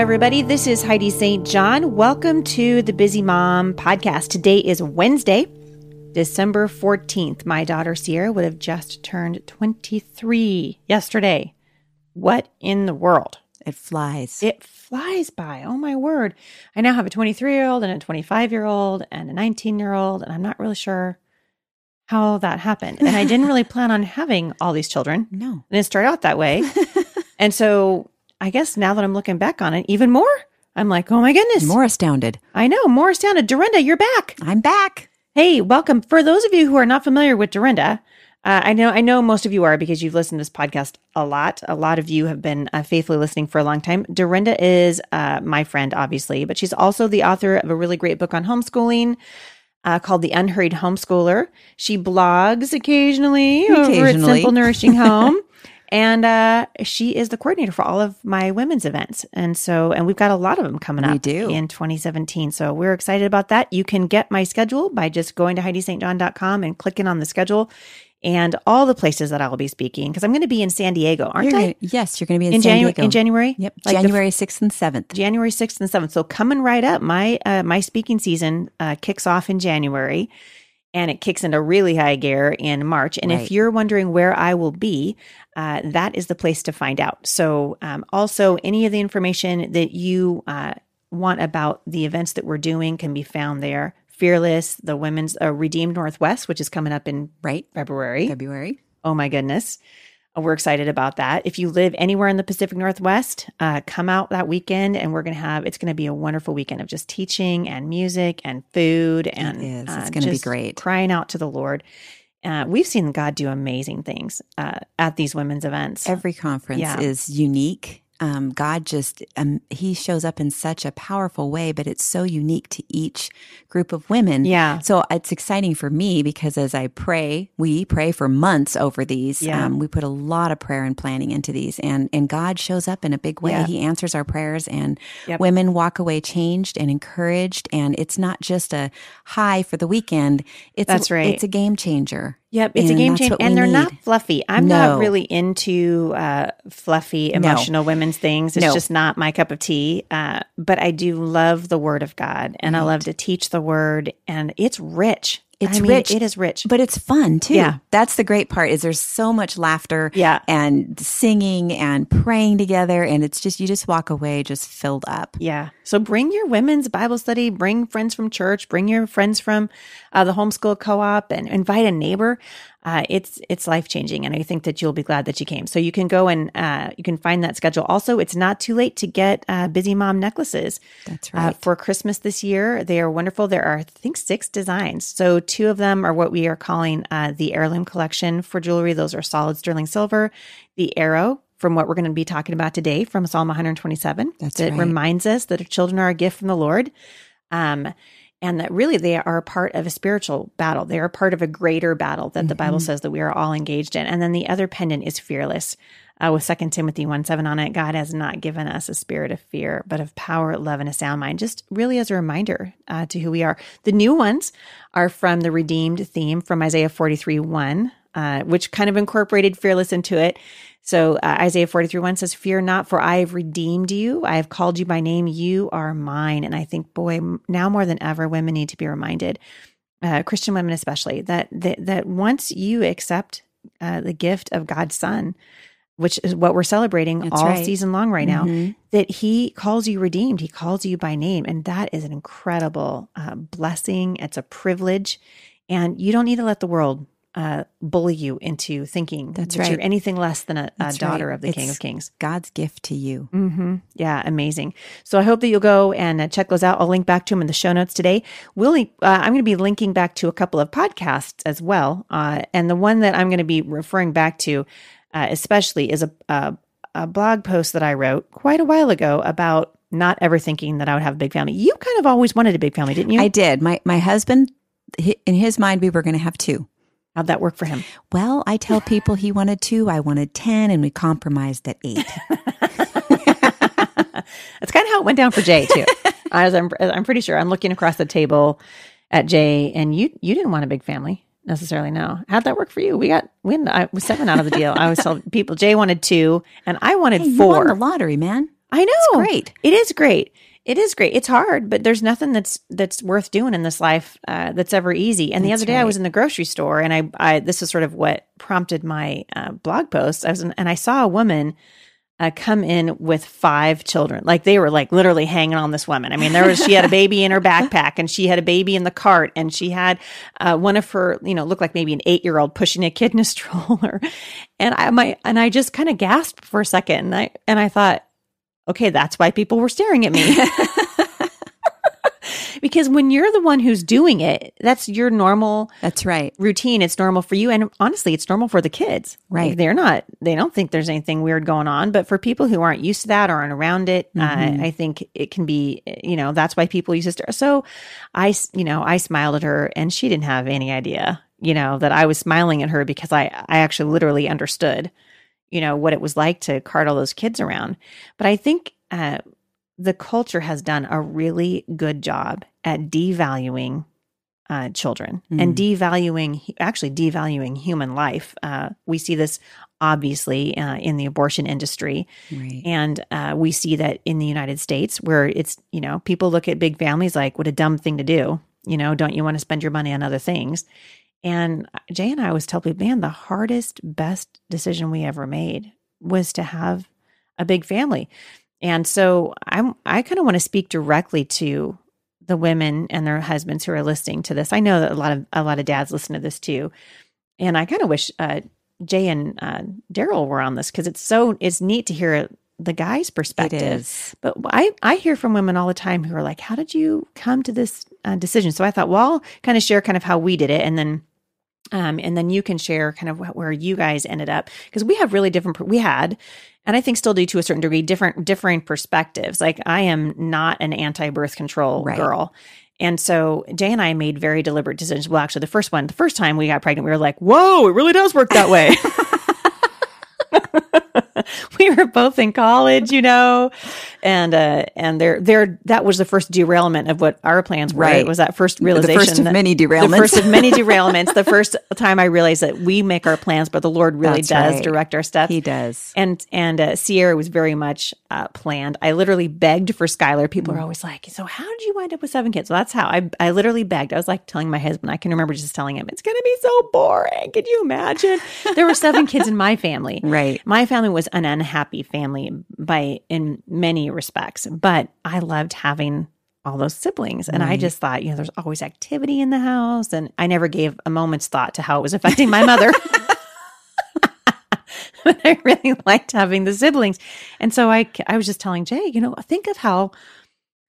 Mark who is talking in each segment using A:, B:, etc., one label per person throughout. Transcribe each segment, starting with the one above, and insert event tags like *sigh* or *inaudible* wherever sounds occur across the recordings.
A: everybody. This is Heidi St. John. Welcome to the Busy Mom podcast. Today is Wednesday, December 14th. My daughter Sierra would have just turned 23 yesterday. What in the world?
B: It flies.
A: It flies by. Oh my word. I now have a 23 year old and a 25 year old and a 19 year old, and I'm not really sure how that happened. And I didn't really *laughs* plan on having all these children.
B: no.
A: And it started out that way. *laughs* and so I guess now that I'm looking back on it, even more, I'm like, oh my goodness.
B: More astounded.
A: I know, more astounded. Durenda, you're back.
B: I'm back.
A: Hey, welcome. For those of you who are not familiar with Durenda, uh, I know I know most of you are because you've listened to this podcast a lot. A lot of you have been uh, faithfully listening for a long time. Durenda is uh, my friend, obviously, but she's also the author of a really great book on homeschooling uh, called The Unhurried Homeschooler. She blogs occasionally, over at Simple Nourishing Home. *laughs* And uh, she is the coordinator for all of my women's events. And so, and we've got a lot of them coming
B: We
A: up
B: do.
A: in 2017. So we're excited about that. You can get my schedule by just going to HeidiSt.John.com and clicking on the schedule and all the places that I will be speaking because I'm going to be in San Diego, aren't
B: You're
A: I?
B: gonna- yes, you're going to be in,
A: in
B: San
A: January.
B: Diego.
A: In January.
B: Yep.
A: Like
B: January 6th and 7th.
A: January 6th and 7th. So coming right up, my uh, my speaking season uh, kicks off in January and it kicks into really high gear in March. And if you're wondering where I will be, uh, that is the place to find out. So um, also, any of the information that you uh, want about the events that we're doing can be found there. Fearless, the Women's uh, Redeemed Northwest, which is coming up in
B: Right.
A: February.
B: February.
A: Oh my goodness. We're excited about that. If you live anywhere in the Pacific Northwest, uh, come out that weekend and we're going to have, it's going to be a wonderful weekend of just teaching and music and food. And
B: is. It's
A: uh,
B: gonna be great.
A: Crying out to the Lord. Uh, we've seen God do amazing things uh, at these women's events.
B: Every conference
A: Yeah.
B: is unique. Um, God just, um, He shows up in such a powerful way, but it's so unique to each group of women.
A: yeah.
B: So it's exciting for me because as I pray, we pray for months over these.
A: Yeah.
B: Um, we put a lot of prayer and planning into these, and and God shows up in a big way. He answers our prayers, and
A: Yep.
B: women walk away changed and encouraged. And it's not just a high for the weekend. It's
A: That's
B: a,
A: right.
B: It's a game changer.
A: Yep, it's a game changer, and they're not fluffy. I'm not really into uh, fluffy, emotional women's things. It's
B: No.
A: just not my cup of tea. Uh, but I do love the Word of God, and I love to teach the Word, and it's rich.
B: It's
A: I mean,
B: rich.
A: It is rich.
B: But it's fun too.
A: Yeah.
B: That's the great part is there's so much laughter
A: Yeah.
B: and singing and praying together. And it's just, you just walk away just filled up.
A: Yeah. So bring your women's Bible study, bring friends from church, bring your friends from uh, the homeschool co-op and invite a neighbor. Uh, it's, it's life changing. And I think that you'll be glad that you came. So you can go and, uh, you can find that schedule. Also, it's not too late to get, uh, busy mom necklaces.
B: That's
A: Uh,
B: right.
A: for Christmas this year, they are wonderful. There are, I think, six designs. So two of them are what we are calling uh, the heirloom collection for jewelry. Those are solid sterling silver. The arrow from what we're going to be talking about today from Psalm 127.
B: That's
A: that
B: right.
A: reminds us that our children are a gift from the Lord. Um, and that really they are a part of a spiritual battle. They are part of a greater battle that the Bible
B: Mm-hmm.
A: says that we are all engaged in. And then the other pendant is fearless. Uh, with 2 Timothy 1 7 on it, God has not given us a spirit of fear, but of power, love, and a sound mind. Just really as a reminder uh, to who we are. The new ones are from the redeemed theme from Isaiah 43 1, uh, which kind of incorporated fearless into it. So uh, Isaiah 43 1 says, Fear not, for I have redeemed you. I have called you by name. You are mine. And I think, boy, now more than ever, women need to be reminded, uh, Christian women especially, that, that, that once you accept uh, the gift of God's Son, which is what we're celebrating
B: That's
A: all
B: right.
A: season long right now,
B: Mhm.
A: that He calls you redeemed. He calls you by name. And that is an incredible uh, blessing. It's a privilege. And you don't need to let the world uh, bully you into thinking
B: That's
A: that
B: right.
A: you're anything less than a, a daughter
B: right.
A: of the King of Kings.
B: God's gift to you.
A: hmm Yeah, amazing. So I hope that you'll go and uh, check those out. I'll link back to them in the show notes today. We'll, link- uh, I'm going to be linking back to a couple of podcasts as well. Uh, and the one that I'm going to be referring back to, uh, especially, is a, a a blog post that I wrote quite a while ago about not ever thinking that I would have a big family. You kind of always wanted a big family, didn't you?
B: I did. My my husband, in his mind, we were going to have two.
A: How'd that work for him?
B: Well, I tell people he wanted two, I wanted ten, and we compromised at eight. *laughs*
A: That's kind of how it went down for Jay too. *laughs* As I'm, I'm pretty sure. I'm looking across the table at Jay, and you you didn't want a big family necessarily. No, how'd that work for you? We got we had, I was seven out of the deal. I was telling people Jay wanted two, and I wanted
B: Hey, you
A: four.
B: won the lottery, man.
A: I know.
B: great.
A: It is great. It is great. It's hard, but there's nothing that's that's worth doing in this life uh, that's ever easy. And the
B: That's
A: other day, I was in the grocery store, and I, I this is sort of what prompted my uh, blog post. I was, in, and I saw a woman uh, come in with five children. Like they were like literally hanging on this woman. I mean, there was she had a baby in her backpack, and she had a baby in the cart, and she had uh, one of her, you know, looked like maybe an eight year old pushing a kid in a stroller. And I my and I just kind of gasped for a second, and I and I thought, okay, that's why people were staring at me. *laughs* *laughs* because when you're the one who's doing it, that's your normal
B: That's right.
A: routine. It's normal for you. And honestly, it's normal for the kids.
B: Right.
A: They're not, they don't think there's anything weird going on. But for people who aren't used to that or aren't around it,
B: Mhm.
A: uh, I think it can be, you know, that's why people use it. So I, you know, I smiled at her and she didn't have any idea, you know, that I was smiling at her because I, I actually literally understood, you know, what it was like to cart all those kids around. But I think, uh, the culture has done a really good job at devaluing uh, children and devaluing, actually devaluing human life. Uh, we see this obviously uh, in the abortion industry,
B: Right.
A: and uh, we see that in the United States, where it's you know people look at big families like what a dumb thing to do. You know, don't you want to spend your money on other things? And Jay and I always tell people, man, the hardest, best decision we ever made was to have a big family. And so I'm I kind of want to speak directly to the women and their husbands who are listening to this. I know that a lot of a lot of dads listen to this too, and I kind of wish uh, Jay and uh, Daryl were on this because it's so it's neat to hear the guy's perspective.
B: is.
A: But I I hear from women all the time who are like, "How did you come to this uh, decision?" So I thought, well, I'll kind of share kind of how we did it, and then. Um, and then you can share kind of where you guys ended up because we have really different. We had, and I think still do to a certain degree, different differing perspectives. Like I am not an anti-birth control
B: Right.
A: girl, and so Jay and I made very deliberate decisions. Well, actually, the first one, the first time we got pregnant, we were like, "Whoa, it really does work that way." *laughs* *laughs* we were both in college, you know, and uh, and there there that was the first derailment of what our plans were.
B: Right.
A: It was that first
B: The
A: realization,
B: first of many
A: the
B: derailments.
A: first of many *laughs* derailments. the first time I realized that we make our plans, but the Lord really
B: That's
A: does
B: right.
A: direct our steps.
B: he does.
A: And and uh, Sierra was very much uh, planned. I literally begged for Skylar. People
B: Mm.
A: are always like, "So how did you wind up with seven kids?" So that's how I I literally begged. I was like telling my husband. I can remember just telling him, "It's going to be so boring." Could you imagine? There were seven kids in my family. *laughs*
B: Right.
A: My family was an unhappy family by in many respects, but I loved having all those siblings. And I just thought, you know, there's always activity in the house. And I never gave a moment's thought to how it was affecting my mother. *laughs* but I really liked having the siblings. And so I, I was just telling Jay, you know, think of how,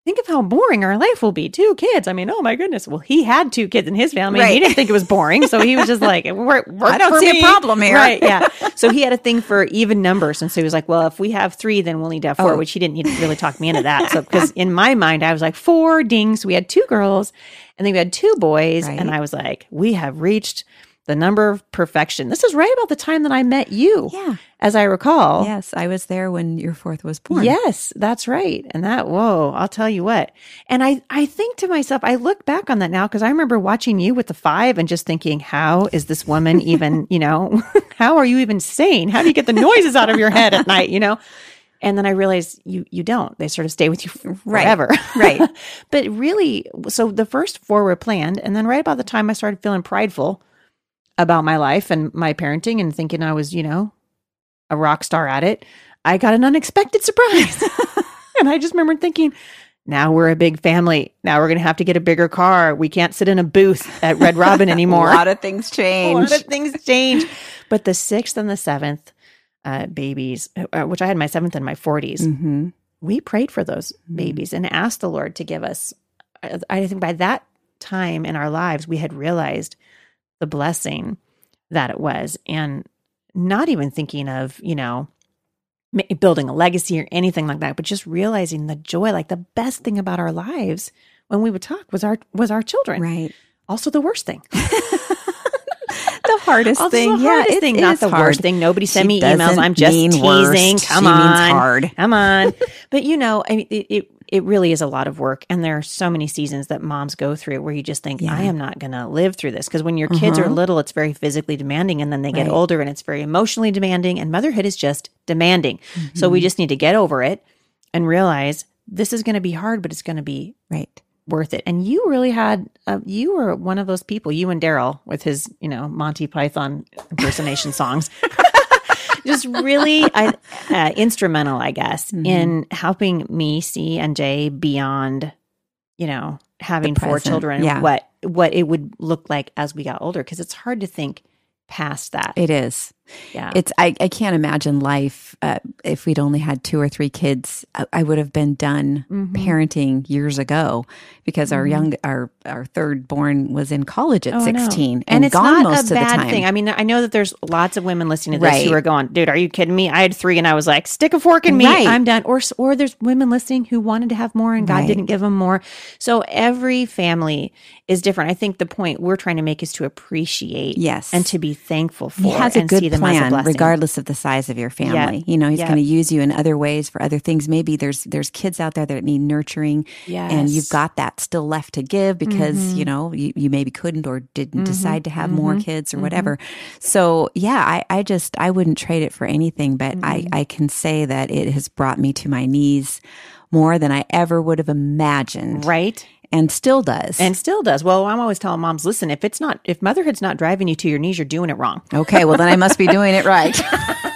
A: think of how boring our life will be. Two kids. I mean, oh my goodness. Well, he had two kids in his family. and He didn't think it was boring. So he was just like, work, work
B: I don't see a problem here.
A: Right. Yeah. *laughs* So he had a thing for even numbers. And so he was like, well, if we have three, then we'll need to have four,
B: Oh.
A: which he didn't need to really talk me into that. So, because in my mind, I was like, four dings. We had two girls and then we had two boys.
B: Right.
A: And I was like, we have reached the number of perfection. This is right about the time that I met you,
B: Yeah.
A: as I recall.
B: Yes, I was there when your fourth was born.
A: Yes, that's right. And that, whoa, I'll tell you what. And I, I think to myself, I look back on that now because I remember watching you with the five and just thinking, how is this woman *laughs* even, you know, *laughs* how are you even sane? How do you get the noises out of your head at night, you know? And then I realized you, you don't. They sort of stay with you
B: Right.
A: forever.
B: Right. *laughs*
A: but really, so the first four were planned. And then right about the time I started feeling prideful about my life and my parenting and thinking I was, you know, a rock star at it, I got an unexpected surprise. *laughs* and I just remember thinking, now we're a big family. Now we're going to have to get a bigger car. We can't sit in a booth at Red Robin *laughs* anymore.
B: A lot of things change. *laughs*
A: A lot of things change. But the sixth and the seventh uh, babies, uh, which I had my seventh in my 40s,
B: hmm
A: we prayed for those
B: Mhm.
A: babies and asked the Lord to give us. I I think by that time in our lives, we had realized the blessing that it was, and not even thinking of, you know, building a legacy or anything like that, but just realizing the joy. Like the best thing about our lives when we would talk was our was our children.
B: Right.
A: Also, the worst thing. *laughs* *laughs*
B: The hardest
A: Also
B: thing.
A: the
B: yeah,
A: hardest
B: it
A: thing, not the
B: hard.
A: worst thing. Nobody send
B: She
A: me emails. I'm just teasing.
B: worst.
A: Come
B: She
A: on,
B: hard.
A: Come on. *laughs* but you know, I mean, it, it it really is a lot of work, and there are so many seasons that moms go through where you just think,
B: Yeah.
A: I am not going to live through this because when your kids are
B: Mhm.
A: little, it's very physically demanding, and then they get
B: Right.
A: older, and it's very emotionally demanding, and motherhood is just demanding. So
B: Mm-hmm.
A: we just need to get over it. and realize this is going to be hard, but it's going to be
B: Right.
A: worth it. And you really had, uh, you were one of those people, you and Daryl with his, you know, Monty Python impersonation songs. *laughs* Just really *laughs* I, uh, instrumental, I guess,
B: Mhm.
A: in helping me see and Jay beyond, you know, having four children,
B: yeah.
A: what what it would look like as we got older, because it's hard to think past that.
B: It is.
A: Yeah,
B: It's I, I can't imagine life uh, if we'd only had two or three kids. I, I would have been done
A: Mhm.
B: parenting years ago because our
A: Mhm.
B: young our our third born was in college at
A: Oh, I know.
B: sixteen
A: and,
B: and,
A: it's
B: gone
A: not
B: most
A: a
B: of the
A: bad
B: time.
A: thing. I mean, I know that there's lots of women listening to this
B: Right.
A: who are going, "Dude, are you kidding me? I had three, and I was like, stick a fork in me,
B: Right.
A: I'm done." Or or there's women listening who wanted to have more, and God
B: Right.
A: didn't give them more. So every family is different. I think the point we're trying to make is to appreciate,
B: Yes.
A: and to be thankful for,
B: he has a good
A: see them as a
B: plan regardless of the size of your family you know he's going to use you in other ways for other things maybe there's there's kids out there that need nurturing and you've got that still left to give because
A: Mhm.
B: you know you, you maybe couldn't or didn't
A: Mhm.
B: decide to have more
A: Mhm.
B: kids or
A: Mhm.
B: whatever so yeah I, I just i wouldn't trade it for anything but I,
A: Mhm.
B: I can say that it has brought me to my knees more than i ever would have imagined
A: right.
B: And still does
A: And still does. Well, I'm always telling moms, listen, if it's not, if motherhood's not driving you to your knees, you're doing it wrong.
B: okay well then i must be doing it right *laughs*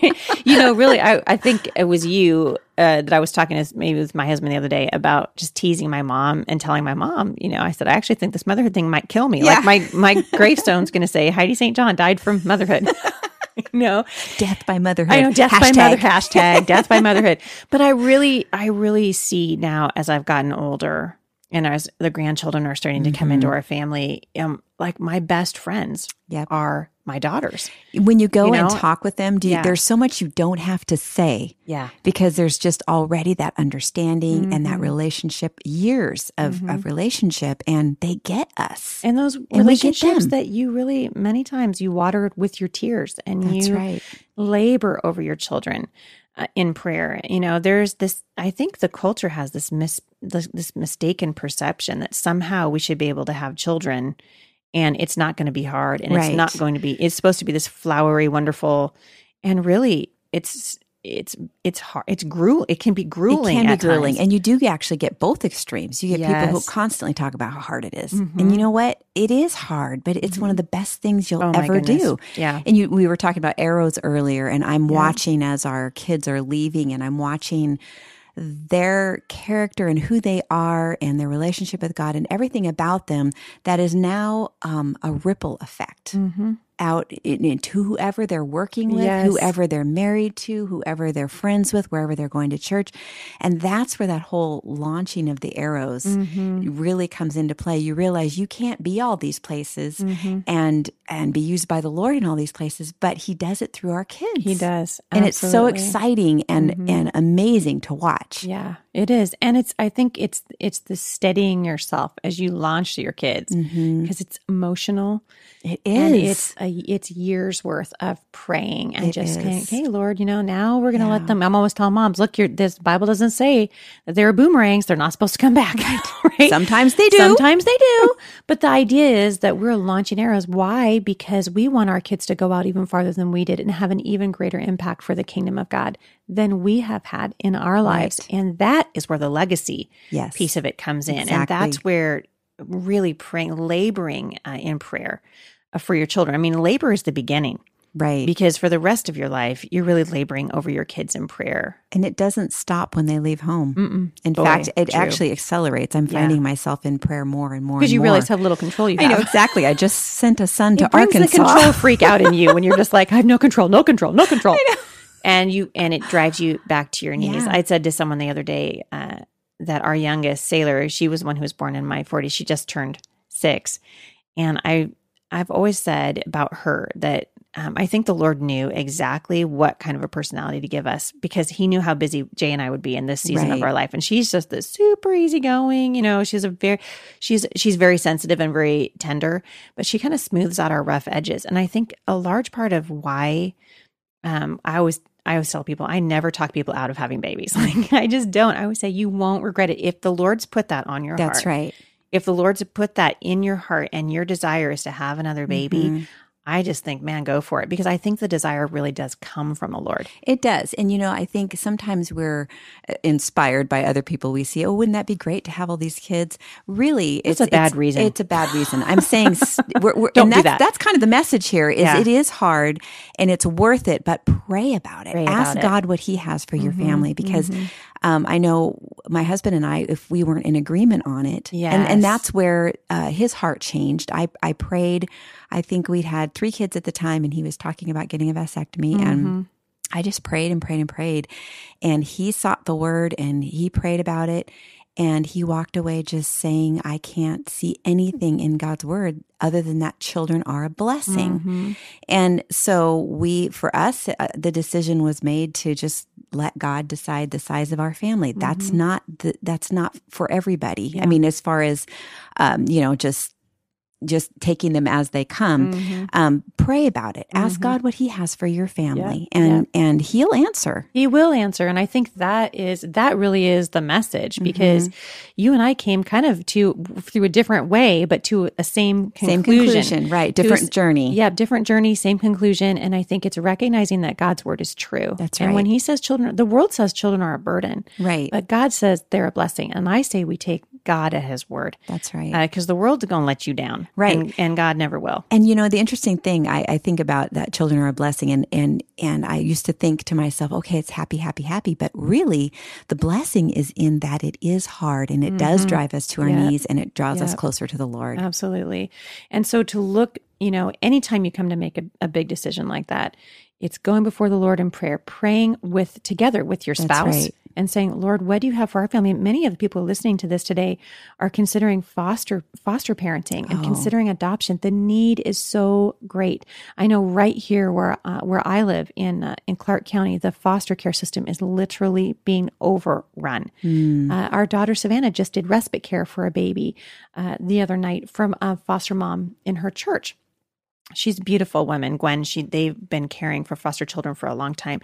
B: *laughs*
A: you know, really, I, I think it was you uh, that I was talking to maybe with my husband the other day about just teasing my mom and telling my mom, you know, I said, I actually think this motherhood thing might kill me.
B: Yeah.
A: Like my, my gravestone's going to say Heidi St. John died from motherhood. *laughs* *laughs* no,
B: death by motherhood
A: I know death by
B: Hashtag.
A: mother hashtag death by motherhood. *laughs* But I really, I really see now as I've gotten older and as the grandchildren are starting to come into our family, um, like my best friends
B: Yep.
A: are my daughters.
B: when you go
A: You
B: and talk with them do you,
A: Yeah.
B: there's so much you don't have to say
A: Yeah.
B: because there's just already that understanding and that
A: Mhm.
B: relationship years of,
A: Mhm.
B: of relationship and they get us
A: And those
B: get
A: relationships that you really, many times, you water with your tears and
B: that's
A: you
B: right
A: labor over your children uh, in prayer. You know, there's this, I think the culture has this mis, this, this mistaken perception that somehow we should be able to have children and it's not going to be hard and
B: Right.
A: it's not going to be, it's supposed to be this flowery, wonderful, and really it's, it's, it's hard. It's gruel. It can be grueling.
B: it can be grueling
A: times.
B: and you do actually get both extremes you get people who constantly talk about how hard it is.
A: Mhm.
B: and you know what it is hard but it's one of the best things you'll
A: Oh
B: ever do
A: Yeah.
B: And you, we were talking about arrows earlier, and I'm
A: Yeah.
B: watching as our kids are leaving, and I'm watching their character and who they are and their relationship with God and everything about them that is now um, a ripple effect
A: Mm-hmm.
B: Out in- into whoever they're working with,
A: Yes.
B: whoever they're married to, whoever they're friends with, wherever they're going to church. And that's where that whole launching of the arrows
A: Mm-hmm.
B: really comes into play. You realize you can't be all these places
A: Mm-hmm.
B: and and be used by the Lord in all these places, but he does it through our kids.
A: He does.
B: And it's so exciting and
A: Mhm.
B: and amazing to watch.
A: Yeah, it is. And it's I think it's it's the steadying yourself as you launch your kids
B: mm-hmm.
A: because it's emotional
B: It
A: and it's a it's years worth of praying and
B: It
A: just saying, "Hey Lord, you know, now we're going to
B: Yeah.
A: let them I'm always telling moms, look, your this Bible doesn't say that they're boomerangs, they're not supposed to come back. *laughs* right?
B: Sometimes they do.
A: Sometimes they do. but the idea is that we're launching arrows. Why? Because we want our kids to go out even farther than we did and have an even greater impact for the kingdom of God than we have had in our lives. And that is where the legacy
B: yes.
A: piece of it comes in. And that's where really praying, laboring uh, in prayer uh, for your children. I mean, labor is the beginning
B: Right.
A: because for the rest of your life, you're really laboring over your kids in prayer.
B: and it doesn't stop when they leave home.
A: Mm-mm.
B: In
A: Boy,
B: fact, it
A: true.
B: actually accelerates. I'm
A: Yeah.
B: finding myself in prayer more and more.
A: Because you
B: more.
A: realize how little control you have.
B: I know exactly. I just sent a son *laughs* to
A: it brings
B: Arkansas.
A: the control freak out in you when you're *laughs* just like, I have no control, no control, no control. And you and it drives you back to your knees.
B: Yeah.
A: I said to someone the other day uh, that our youngest sailor, she was one who was born in my 40s. She just turned six, and I I've always said about her that. Um, I think the Lord knew exactly what kind of a personality to give us because He knew how busy Jay and I would be in this season of our life. And she's just this super easygoing, you know. She's a very, she's she's very sensitive and very tender, but she kind of smooths out our rough edges. And I think a large part of why um, I always I always tell people I never talk people out of having babies. *laughs* Like I just don't. I always say you won't regret it if the Lord's put that on your heart.
B: That's right.
A: If the Lord's put that in your heart and your desire is to have another baby,
B: Mhm.
A: I just think, man, go for it because I think the desire really does come from the Lord.
B: It does. And, you know, I think sometimes we're uh, inspired by other people we see. Oh, wouldn't that be great to have all these kids? Really,
A: it's, it's a bad
B: it's,
A: reason.
B: It's a bad reason. I'm saying, *laughs* we're, we're,
A: Don't
B: and
A: do
B: that's,
A: that.
B: that's kind of the message here is
A: Yeah.
B: it is hard and it's worth it, but pray about it.
A: Pray
B: Ask
A: about it.
B: God what He has for your
A: Mhm,
B: family because
A: mhm.
B: Um, I know my husband and I, if we weren't in agreement on it, and,
A: Yes.
B: and that's where uh, his heart changed. I, I prayed. I think we'd had three kids at the time, and he was talking about getting a vasectomy, and
A: Mhm.
B: I just prayed and prayed and prayed. And he sought the word and he prayed about it. And he walked away just saying, I can't see anything in God's word other than that children are a blessing.
A: Mhm.
B: And so we, for us, uh, the decision was made to just let God decide the size of our family. That's
A: Mhm.
B: not the, that's not for everybody.
A: Yeah.
B: I mean, as far as, um, you know, just, just taking them as they come
A: Mhm.
B: um, pray about it. Ask
A: Mhm.
B: God what He has for your family,
A: Yeah,
B: and and He'll answer.
A: He will answer. And I think that is, that really is the message because you and I came kind of to, through a different way, but to a same conclusion.
B: Same conclusion, right? Different journey.
A: Yeah, different journey, same conclusion. And I think it's recognizing that God's word is true.
B: That's
A: And when he says children, the world says children are a burden,
B: Right.
A: but God says they're a blessing. And I say we take God at his word
B: That's right.
A: Uh, because the world's going to let you down.
B: Right.
A: And, and God never will.
B: and you know the interesting thing I, I think about that children are a blessing, and and and I used to think to myself, okay, it's happy, happy, happy, but really the blessing is in that it is hard and it does mm-hmm. drive us to our
A: Yep.
B: knees and it draws us closer to the Lord.
A: Absolutely. And so to look, you know, anytime you come to make a, a big decision like that, it's going before the Lord in prayer, praying with together with your spouse
B: right.
A: And saying, Lord, what do you have for our family? Many of the people listening to this today are considering foster foster parenting and
B: Oh.
A: considering adoption. The need is so great. I know right here where uh, where I live in uh, in Clark County, the foster care system is literally being overrun.
B: Hmm.
A: Uh, our daughter Savannah just did respite care for a baby uh, the other night from a foster mom in her church. She's a beautiful woman, Gwen. She they've been caring for foster children for a long time,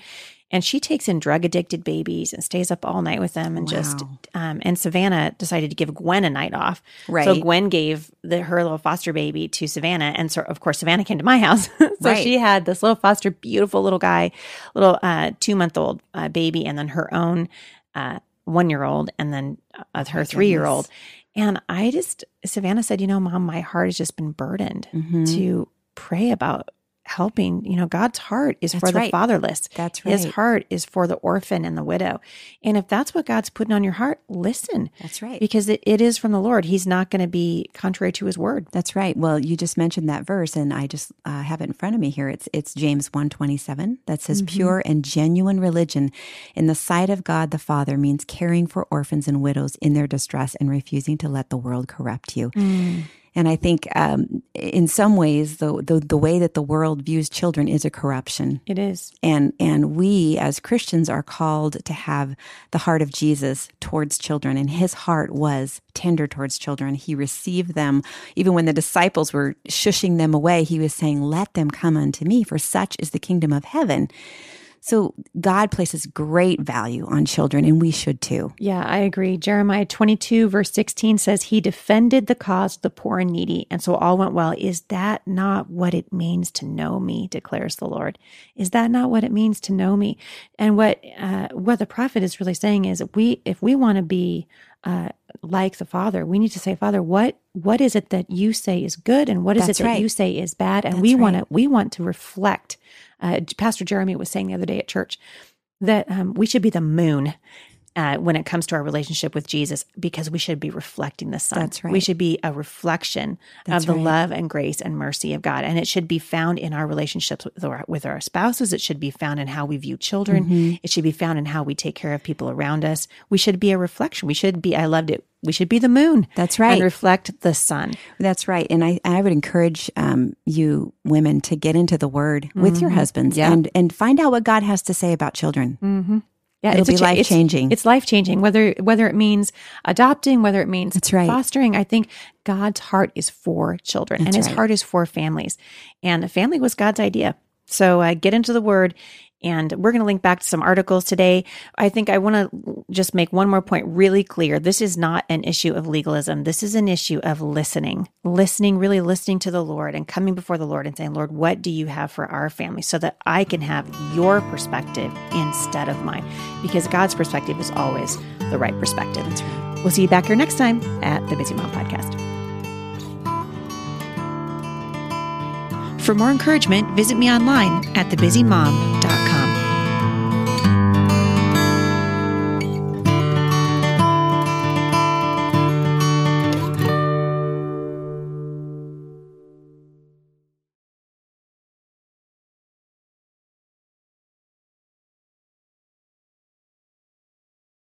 A: and she takes in drug addicted babies and stays up all night with them. And just um, and Savannah decided to give Gwen a night off.
B: right So
A: Gwen gave the, her little foster baby to Savannah, and so of course Savannah came to my house. *laughs* so
B: Right.
A: she had this little foster, beautiful little guy, little uh, two month old uh, baby, and then her own uh, one year old, and then uh, her three year old. And I just Savannah said, you know, Mom, my heart has just been burdened
B: Mhm.
A: to pray about helping. You know, God's heart is
B: That's
A: for the fatherless.
B: That's right.
A: His heart is for the orphan and the widow. And if that's what God's putting on your heart, listen
B: That's right.
A: because it, it is from the Lord. He's not going to be contrary to his word.
B: That's right. Well, you just mentioned that verse, and I just uh, have it in front of me here. It's it's James one twenty seven that says, "Pure and genuine religion in the sight of God the Father means caring for orphans and widows in their distress and refusing to let the world corrupt you." And I think, um, in some ways, the, the the way that the world views children is a corruption.
A: It is.
B: and and we as Christians are called to have the heart of Jesus towards children. And his heart was tender towards children. He received them. Even when the disciples were shushing them away he was saying let them come unto me for such is the kingdom of heaven so God places great value on children and we should too
A: Yeah, I agree. Jeremiah 22, verse 16 says, He defended the cause of the poor and needy, and so all went well. Is that not what it means to know me, declares the Lord? Is that not what it means to know me? And what uh, what the prophet is really saying is, if we if we want to be uh, like the Father, we need to say, Father, what what is it that you say is good, and what is
B: That's
A: it that
B: right.
A: you say is bad? And
B: That's
A: we want
B: right.
A: to we want to reflect. Uh, Pastor Jeremy was saying the other day at church that um, we should be the moon uh, when it comes to our relationship with Jesus because we should be reflecting the Son.
B: That's right.
A: We should be a reflection
B: That's
A: of the
B: right.
A: love and grace and mercy of God, and it should be found in our relationships with our, with our spouses. It should be found in how we view children.
B: Mm-hmm.
A: It should be found in how we take care of people around us. We should be a reflection. We should be. I loved it. We should be the moon.
B: That's right.
A: And reflect the sun.
B: That's right. And I, I would encourage um, you women to get into the word with your husbands
A: Mm-hmm. Yeah.
B: and, and find out what God has to say about children.
A: Mm-hmm. Yeah,
B: It'll
A: it's
B: be life-changing.
A: It's, life changing. Whether whether it means adopting, whether it means
B: That's right.
A: fostering. I think God's heart is for children, and
B: That's
A: His
B: right.
A: heart is for families. And a family was God's idea. So uh, get into the word. And we're going to link back to some articles today. I think I want to just make one more point really clear. This is not an issue of legalism. This is an issue of listening, listening, really listening to the Lord and coming before the Lord and saying, Lord, what do you have for our family so that I can have your perspective instead of mine? Because God's perspective is always the right perspective. We'll see you back here next time at the Busy Mom Podcast. For more encouragement, visit me online at thebusymom.com